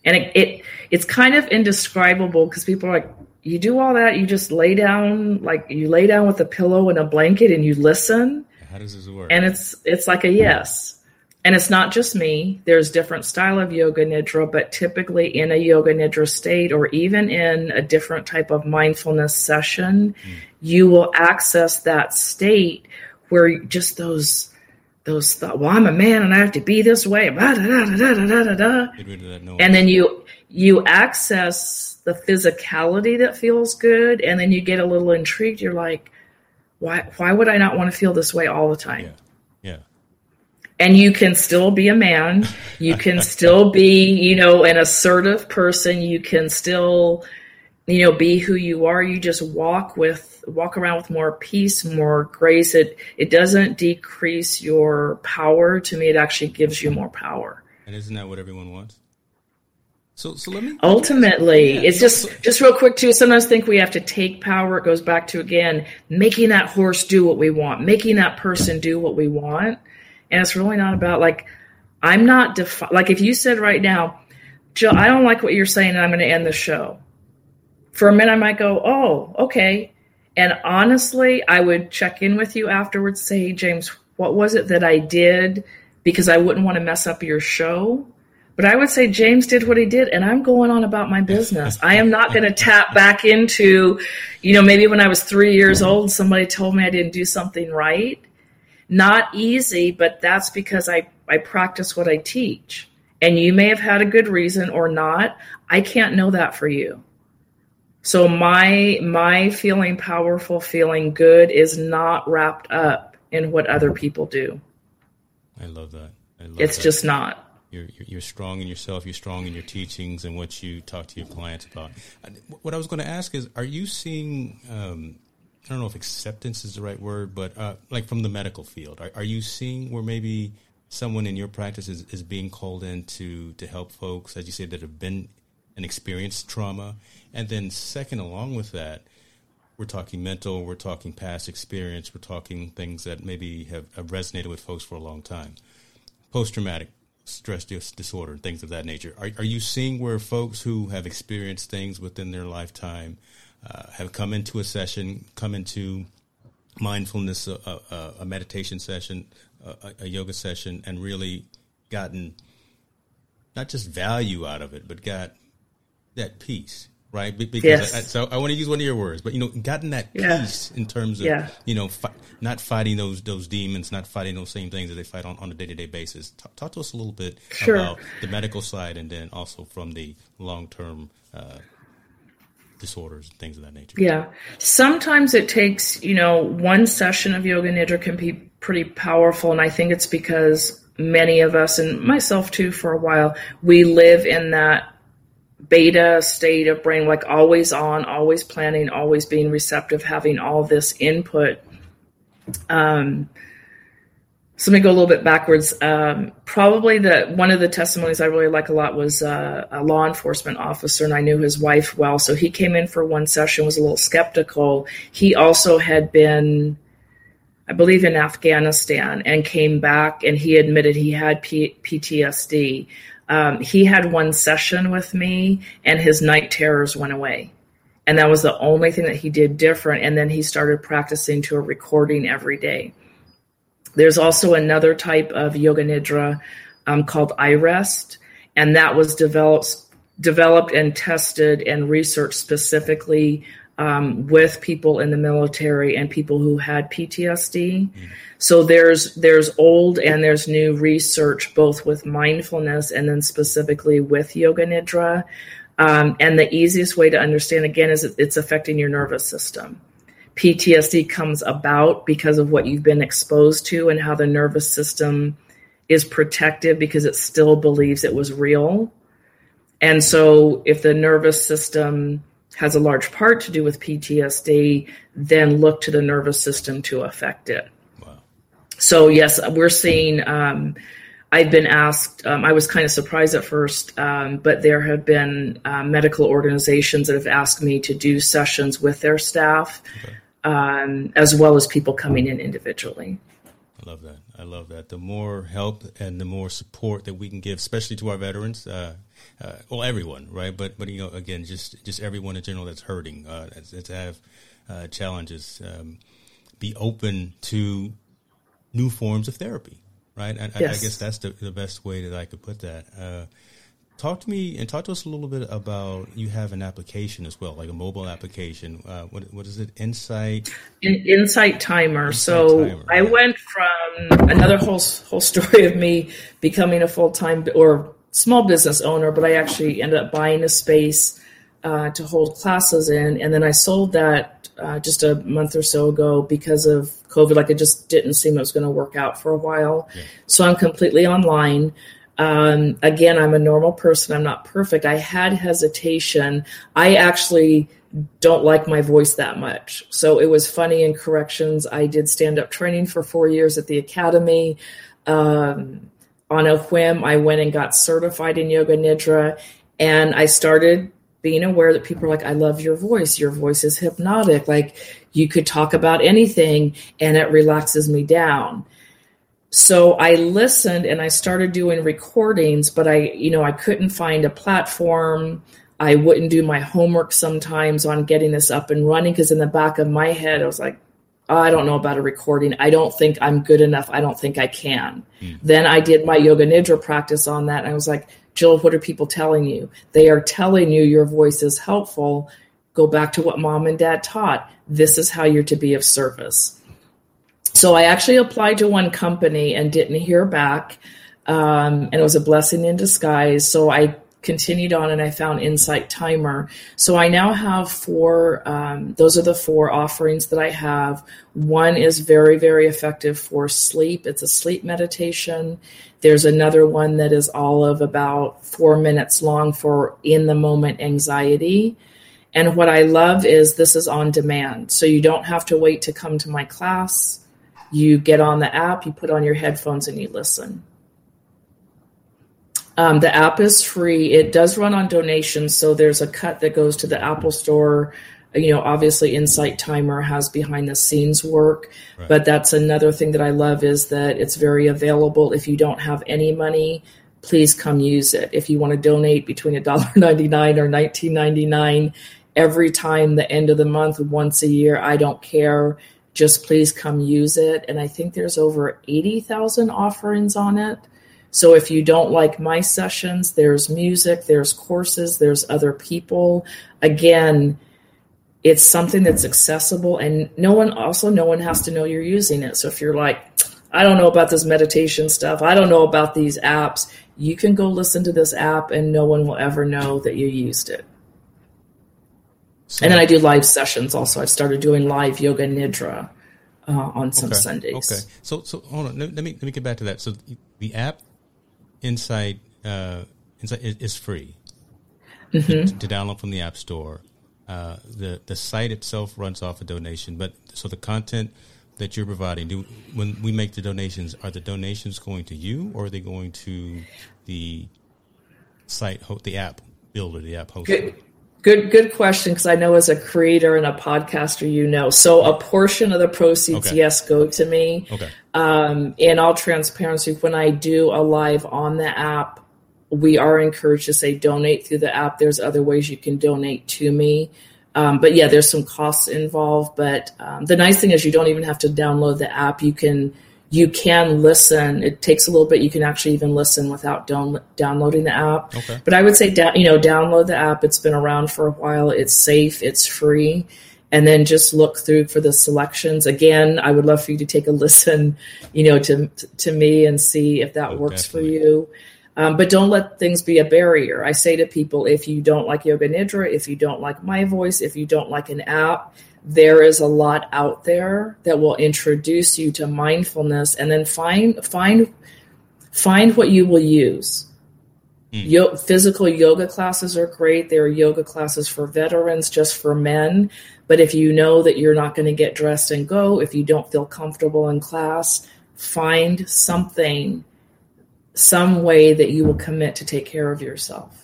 And it, it it's kind of indescribable because people are like, you do all that, you just lay down, like you lay down with a pillow and a blanket and you listen. How does this work? And it's it's like a yes. And it's not just me. There's different style of yoga nidra, but typically in a yoga nidra state or even in a different type of mindfulness session, mm. you will access that state where just those those thoughts, well, I'm a man and I have to be this way, and then you you access the physicality that feels good, and then you get a little intrigued. You're like, why why would I not want to feel this way all the time? Yeah. Yeah. And you can still be a man. You can <laughs> still be, you know, an assertive person. You can still, you know, be who you are. You just walk with walk around with more peace, more grace. It it doesn't decrease your power. To me, it actually gives you more power. And isn't that what everyone wants? So, so let me. Ultimately, yeah. it's just just real quick too. Sometimes think we have to take power. It goes back to again making that horse do what we want, making that person do what we want, and it's really not about like I'm not defi- like if you said right now, Jill, I don't like what you're saying, and I'm going to end the show. For a minute, I might go, oh, okay. And honestly, I would check in with you afterwards, say, hey, James, what was it that I did? Because I wouldn't want to mess up your show. But I would say James did what he did, and I'm going on about my business. I am not going to tap back into, you know, maybe when I was three years old, somebody told me I didn't do something right. Not easy, but that's because I, I practice what I teach. And you may have had a good reason or not. I can't know that for you. So my my feeling powerful, feeling good is not wrapped up in what other people do. I love that. I love it's that. just not. You're, you're strong in yourself. You're strong in your teachings and what you talk to your clients about. What I was going to ask is, are you seeing? Um, I don't know if acceptance is the right word, but uh, like from the medical field, are, are you seeing where maybe someone in your practice is, is being called in to to help folks, as you say, that have been and experienced trauma. And then, second, along with that, we're talking mental, we're talking past experience, we're talking things that maybe have, have resonated with folks for a long time. Post traumatic stress disorder, and things of that nature. Are, are you seeing where folks who have experienced things within their lifetime uh, have come into a session, come into mindfulness, a, a, a meditation session, a yoga session, and really gotten not just value out of it, but got that peace, right? Because yes. I, so I want to use one of your words, but you know, gotten that yeah. peace in terms of yeah. you know, fi- not fighting those those demons, not fighting those same things that they fight on, on a day to day basis. Talk, talk, to us a little bit sure. about the medical side, and then also from the long term. Uh, disorders and things of that nature. Yeah. Sometimes it takes, you know, one session of yoga nidra can be pretty powerful. And I think it's because many of us, and myself too, for a while, we live in that beta state of brain, like always on, always planning, always being receptive, having all this input. Um, so let me go a little bit backwards. Um, probably the one of the testimonies I really like a lot was uh, a law enforcement officer, and I knew his wife well. So he came in for one session, was a little skeptical. He also had been, I believe, in Afghanistan, and came back, and he admitted he had P- PTSD um, he had one session with me and his night terrors went away. And that was the only thing that he did different. And then he started practicing to a recording every day. There's also another type of yoga nidra um, called rest, and that was developed developed and tested and researched specifically um, with people in the military and people who had PTSD. Mm. So there's there's old and there's new research both with mindfulness and then specifically with yoga nidra. Um, and the easiest way to understand again is it's affecting your nervous system. PTSD comes about because of what you've been exposed to and how the nervous system is protective because it still believes it was real. And so if the nervous system has a large part to do with PTSD, then look to the nervous system to affect it. Wow. So, yes, we're seeing. Um, I've been asked, um, I was kind of surprised at first, um, but there have been uh, medical organizations that have asked me to do sessions with their staff, okay. Um, as well as people coming in individually. I love that. I love that. The more help and the more support that we can give, especially to our veterans, uh, uh, well, everyone, right? But but you know, again, just just everyone in general that's hurting, uh, that's, have uh, challenges, um, be open to new forms of therapy, right? I, yes. I, I guess that's the, the, best way that I could put that. Uh, talk to me and talk to us a little bit about you have an application as well, like a mobile application. Uh, what what is it? Insight. In, Insight Timer. Insight so timer, I went from another whole whole story of me becoming a full time or small business owner, but I actually ended up buying a space uh, to hold classes in, and then I sold that uh, just a month or so ago because of COVID. Like it just didn't seem it was going to work out for a while. Yeah. So I'm completely online. Um, again, I'm a normal person. I'm not perfect. I had hesitation. I actually don't like my voice that much. So it was funny in corrections. I did stand up training for four years at the academy. Um, on a whim, I went and got certified in Yoga Nidra, and I started being aware that people are like, I love your voice. Your voice is hypnotic. Like you could talk about anything and it relaxes me down. So I listened and I started doing recordings, but I, you know, I couldn't find a platform. I wouldn't do my homework sometimes on getting this up and running because in the back of my head, I was like, I don't know about a recording. I don't think I'm good enough. I don't think I can. Mm. Then I did my yoga nidra practice on that. And I was like, Jill, what are people telling you? They are telling you your voice is helpful. Go back to what mom and dad taught. This is how you're to be of service. So I actually applied to one company and didn't hear back. Um, and it was a blessing in disguise. So I continued on and I found Insight Timer. So I now have four, um, those are the four offerings that I have. One is very, very effective for sleep. It's a sleep meditation. There's another one that is all of about four minutes long for in the moment anxiety. And what I love is this is on demand. So you don't have to wait to come to my class. You get on the app, you put on your headphones, and you listen. Um, the app is free. It does run on donations, so there's a cut that goes to the Apple Store. You know, obviously, Insight Timer has behind the scenes work, right. but that's another thing that I love is that it's very available. If you don't have any money, please come use it. If you want to donate between $1.99 <laughs> or $19.99 every time the end of the month, once a year, I don't care. Just please come use it. And I think there's over 80,000 offerings on it. So if you don't like my sessions, there's music, there's courses, there's other people. Again, it's something that's accessible and no one also no one has to know you're using it. So if you're like, I don't know about this meditation stuff, I don't know about these apps, you can go listen to this app and no one will ever know that you used it. So, and then I do live sessions also. I've started doing live yoga nidra uh, on some okay, Sundays. Okay. So so hold on. Let, let me let me get back to that. So the app Insight uh, Insight is free mm-hmm. to, to, download from the App Store. Uh, the the site itself runs off a donation, but so the content that you're providing, do when we make the donations, are the donations going to you or are they going to the site, the app builder, the app host? Good. Good, good question. Because I know as a creator and a podcaster, you know, so a portion of the proceeds, okay. yes, go to me. Okay. Um, in all transparency, when I do a live on the app, we are encouraged to say donate through the app. There's other ways you can donate to me. Um, but yeah, there's some costs involved. But um, the nice thing is you don't even have to download the app. You can you can listen. It takes a little bit. You can actually even listen without down, downloading the app. Okay. But I would say, da- you know, download the app. It's been around for a while. It's safe. It's free. And then just look through for the selections. Again, I would love for you to take a <laughs> listen, you know, to to me and see if that oh, works definitely. for you. Um, but don't let things be a barrier. I say to people, if you don't like Yoga Nidra, if you don't like my voice, if you don't like an app, there is a lot out there that will introduce you to mindfulness and then find find find what you will use mm. Yo- physical yoga classes are great there are yoga classes for veterans just for men but if you know that you're not going to get dressed and go if you don't feel comfortable in class find something some way that you will commit to take care of yourself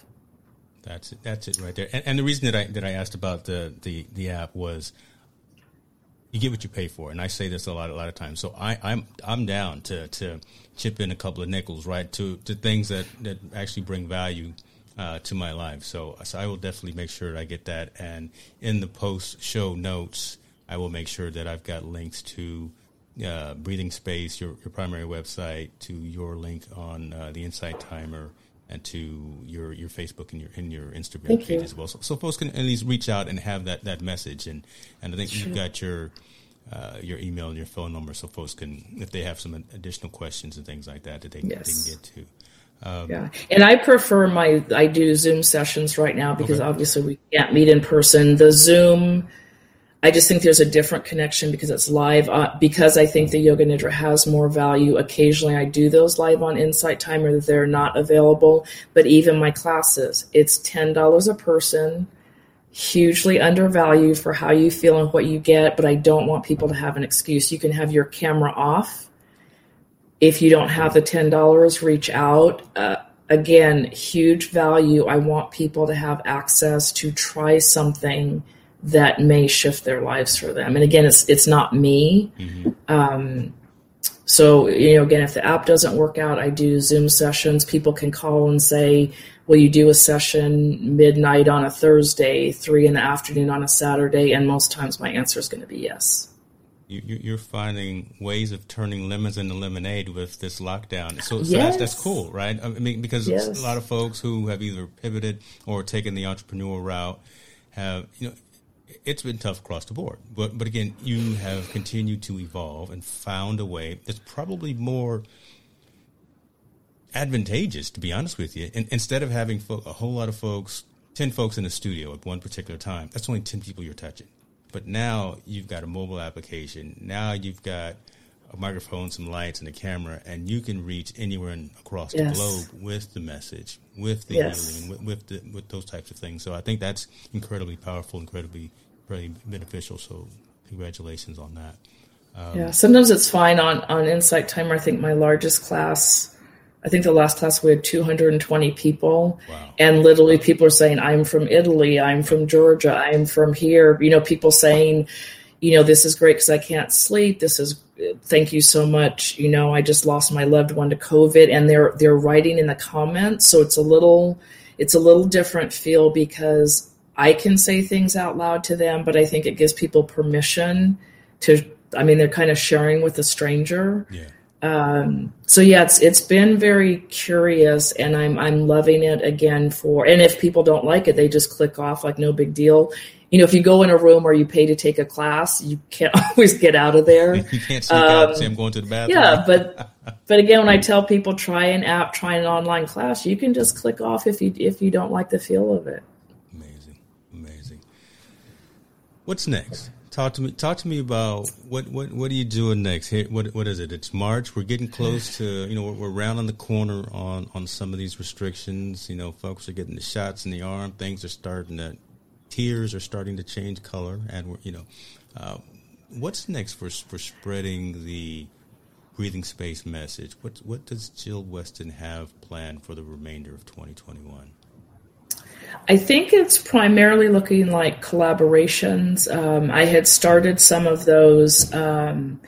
that's it. That's it right there. And, and, the reason that I that I asked about the, the the app was you get what you pay for, and I say this a lot a lot of times. So I, I'm I'm down to to chip in a couple of nickels, right, to to things that that actually bring value uh, to my life. So so I will definitely make sure that I get that, and in the post show notes, I will make sure that I've got links to. Uh, breathing space, your, your primary website, to your link on uh, the Insight Timer, and to your your Facebook and your and your Instagram Thank page you. as well. So, so folks can at least reach out and have that that message. And and I think sure. you've got your uh, your email and your phone number, so folks can if they have some additional questions and things like that that they, yes. they can get to. Um, yeah, and I prefer my I do Zoom sessions right now because okay. obviously we can't meet in person. The Zoom I just think there's a different connection because it's live. Uh, because I think the Yoga Nidra has more value. Occasionally, I do those live on Insight Timer they're not available. But even my classes, it's ten dollars a person. Hugely undervalued for how you feel and what you get. But I don't want people to have an excuse. You can have your camera off. If you don't have the ten dollars, reach out. Uh, again, huge value. I want people to have access to try something that may shift their lives for them. And again, it's it's not me. Mm-hmm. Um, so you know, again, if the app doesn't work out, I do Zoom sessions. People can call and say, "Will you do a session midnight on a Thursday, three in the afternoon on a Saturday?" And most times, my answer is going to be yes. You, are finding ways of turning lemons into lemonade with this lockdown. So, so yes. that's, that's cool, right? I mean, because yes. a lot of folks who have either pivoted or taken the entrepreneurial route have, you know, it's been tough across the board. But but again, you have continued to evolve and found a way that's probably more advantageous, to be honest with you. And instead of having fo- a whole lot of folks, ten folks in a studio at one particular time, that's only ten people you're touching. But now you've got a mobile application. Now you've got a microphone, some lights, and a camera, and you can reach anywhere in, across yes. the globe with the message, with the yes. healing, with with, the, with, those types of things. So I think that's incredibly powerful, incredibly really beneficial. So congratulations on that. Um, yeah, sometimes it's fine on on Insight Timer. I think my largest class. I think the last class we had 220 people, wow. and literally people are saying, "I'm from Italy. I'm from Georgia. I'm from here." You know, people saying, "You know, this is great because I can't sleep. This is thank you so much. You know, I just lost my loved one to COVID, and they're they're writing in the comments, so it's a little it's a little different feel because I can say things out loud to them, but I think it gives people permission to. I mean, they're kind of sharing with a stranger. Yeah. Um, so yeah, it's it's been very curious, and I'm I'm loving it again. For and if people don't like it, they just click off like no big deal. You know, if you go in a room or you pay to take a class, you can't <laughs> always get out of there. <laughs> you can't sneak um, out say I'm going to the bathroom. Yeah, but <laughs> but again, when I tell people try an app, try an online class, you can just click off if you if you don't like the feel of it. What's next? Talk to me. Talk to me about what what what are you doing next? What what is it? It's March. We're getting close to you know we're, we're rounding the corner on on some of these restrictions. You know, folks are getting the shots in the arm. Things are starting to tears are starting to change color, and you know, uh, what's next for for spreading the breathing space message? What what does Jill Weston have planned for the remainder of 2021? I think it's primarily looking like collaborations. Um, I had started some of those, um,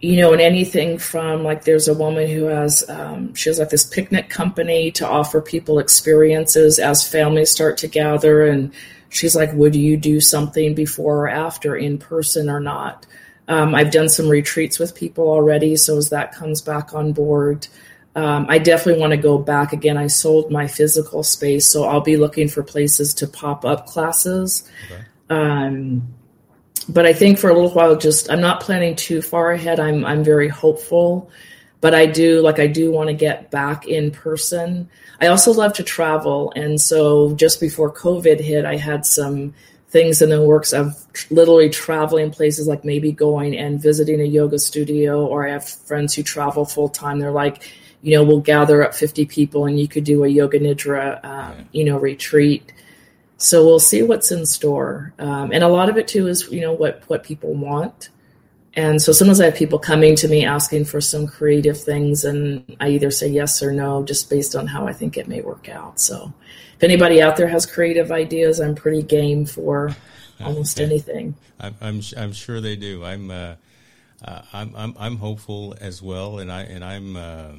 you know, and anything from like there's a woman who has, um, she has like this picnic company to offer people experiences as families start to gather. And she's like, would you do something before or after in person or not? Um, I've done some retreats with people already, so as that comes back on board, um, I definitely want to go back again. I sold my physical space, so I'll be looking for places to pop up classes. Okay. Um, but I think for a little while, just I'm not planning too far ahead. I'm I'm very hopeful, but I do like I do want to get back in person. I also love to travel, and so just before COVID hit, I had some things in the works of literally traveling places like maybe going and visiting a yoga studio or i have friends who travel full time they're like you know we'll gather up 50 people and you could do a yoga nidra um, you know retreat. So we'll see what's in store. Um, and a lot of it too is you know what what people want. And so sometimes i have people coming to me asking for some creative things and i either say yes or no just based on how i think it may work out. So if anybody out there has creative ideas, I'm pretty game for <laughs> almost anything. I'm, I'm, I'm sure they do. I'm uh, uh, I'm, I'm I'm hopeful as well, and I and I'm uh,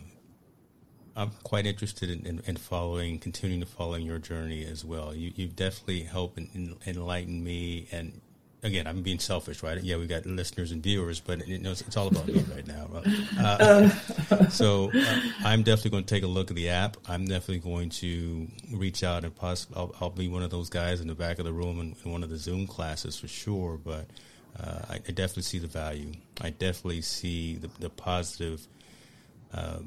I'm quite interested in, in, in, following, continuing to follow your journey as well. You you definitely help enlighten me and again, I'm being selfish, right? Yeah, we got listeners and viewers, but you know, it's, it's all about me <laughs> right now. Uh, so uh, I'm definitely going to take a look at the app. I'm definitely going to reach out and possibly I'll, I'll, be one of those guys in the back of the room in, in one of the Zoom classes for sure. But uh, I, I, definitely see the value. I definitely see the, the positive uh,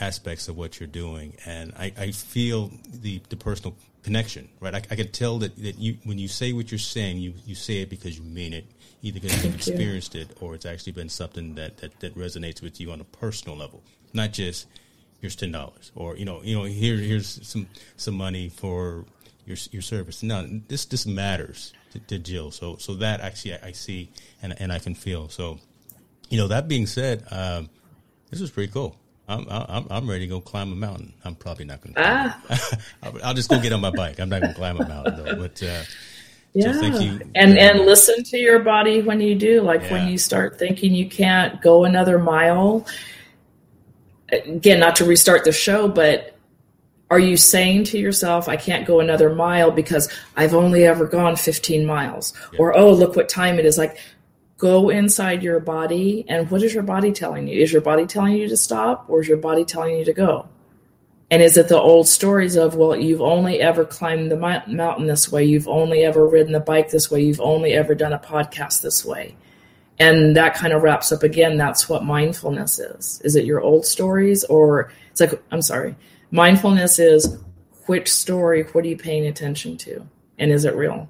aspects of what you're doing, and I, I feel the the personal connection, right? I, I, can tell that, that you when you say what you're saying, you, you say it because you mean it, either because you've experienced it or it's actually been something that, that, that resonates with you on a personal level, not just here's ten dollars or you know you know here here's some some money for your your service. No, this this matters to, to Jill. So so that actually I, I, see and and I can feel. So you know that being said, um, this was pretty cool. I'm, I'm, I'm ready to go climb a mountain. I'm probably not going to. Ah. <laughs> I'll just go get on my bike. I'm not going to climb a mountain though. But uh, yeah, so you, and and listen to your body when you do. Like yeah. when you start thinking you can't go another mile. Again, not to restart the show, but are you saying to yourself, I can't go another mile because I've only ever gone 15 miles? Yeah. Or, oh, look what time it is. Like, go inside your body and what is your body telling you? Is your body telling you to stop or is your body telling you to go? And is it the old stories of, well, you've only ever climbed the mountain this way, you've only ever ridden the bike this way, you've only ever done a podcast this way? And that kind of wraps up again, that's what mindfulness is. Is it your old stories or it's like, I'm sorry, mindfulness is which story, what are you paying attention to? And is it real?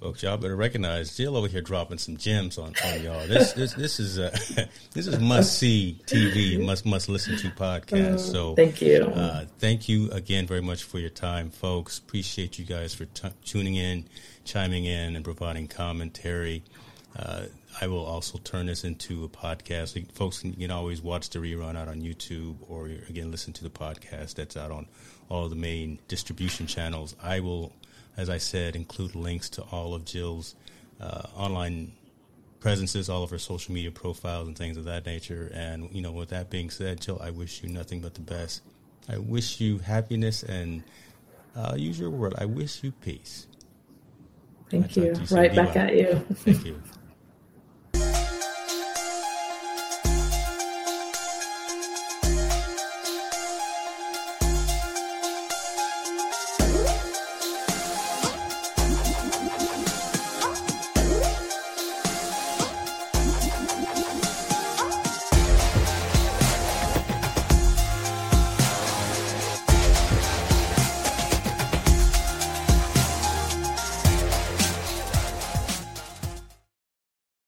Folks, y'all better recognize Jill over here dropping some gems on, on y'all. This this this is uh, <laughs> this is must see TV, must must listen to podcast. Uh, so thank you, uh, thank you again very much for your time, folks. Appreciate you guys for t- tuning in, chiming in, and providing commentary. Uh, I will also turn this into a podcast. Folks can, can always watch the rerun out on YouTube, or again listen to the podcast that's out on all the main distribution channels. I will as I said, include links to all of Jill's uh, online presences, all of her social media profiles, and things of that nature. And you know, with that being said, Jill, I wish you nothing but the best. I wish you happiness, and uh, use your word. I wish you peace. Thank you. Right back at you. Thank you.